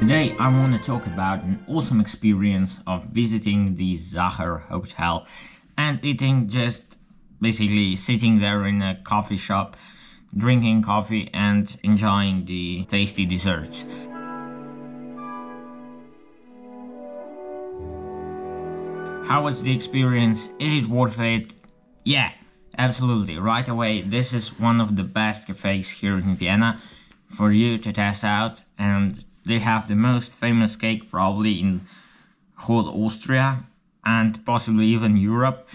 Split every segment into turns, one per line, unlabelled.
Today I want to talk about an awesome experience of visiting the Sacher Hotel and eating just basically sitting there in a coffee shop, drinking coffee and enjoying the tasty desserts. How was the experience? Is it worth it? Yeah, absolutely. Right away, this is one of the best cafes here in Vienna for you to test out and they have the most famous cake probably in whole Austria and possibly even Europe.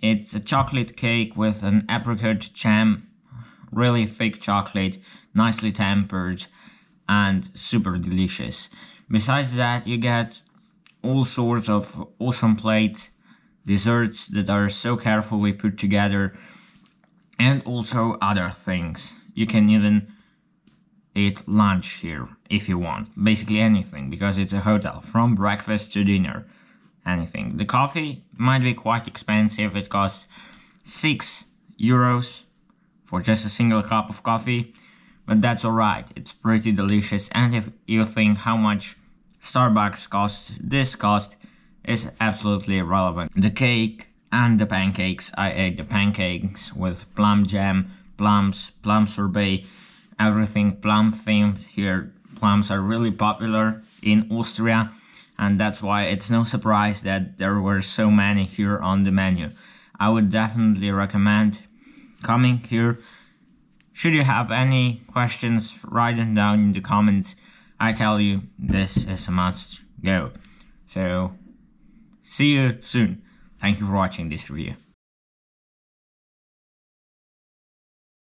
It's a chocolate cake with an apricot jam, really thick chocolate, nicely tempered and super delicious. Besides that, you get all sorts of awesome plates, desserts that are so carefully put together, and also other things. You can even eat lunch here if you want. Basically anything, because it's a hotel, from breakfast to dinner. Anything. The coffee might be quite expensive. It costs 6 euros for just a single cup of coffee, but that's alright. It's pretty delicious. And if you think how much Starbucks costs, this cost is absolutely irrelevant. The cake and the pancakes, I ate the pancakes with plum jam, plums, plum sorbet, everything plum themed here. Plums are really popular in Austria, and that's why it's no surprise that there were so many here on the menu. I would definitely recommend coming here. Should you have any questions, write them down in the comments. I tell you, this is a must go. So, see you soon. Thank you for watching this review.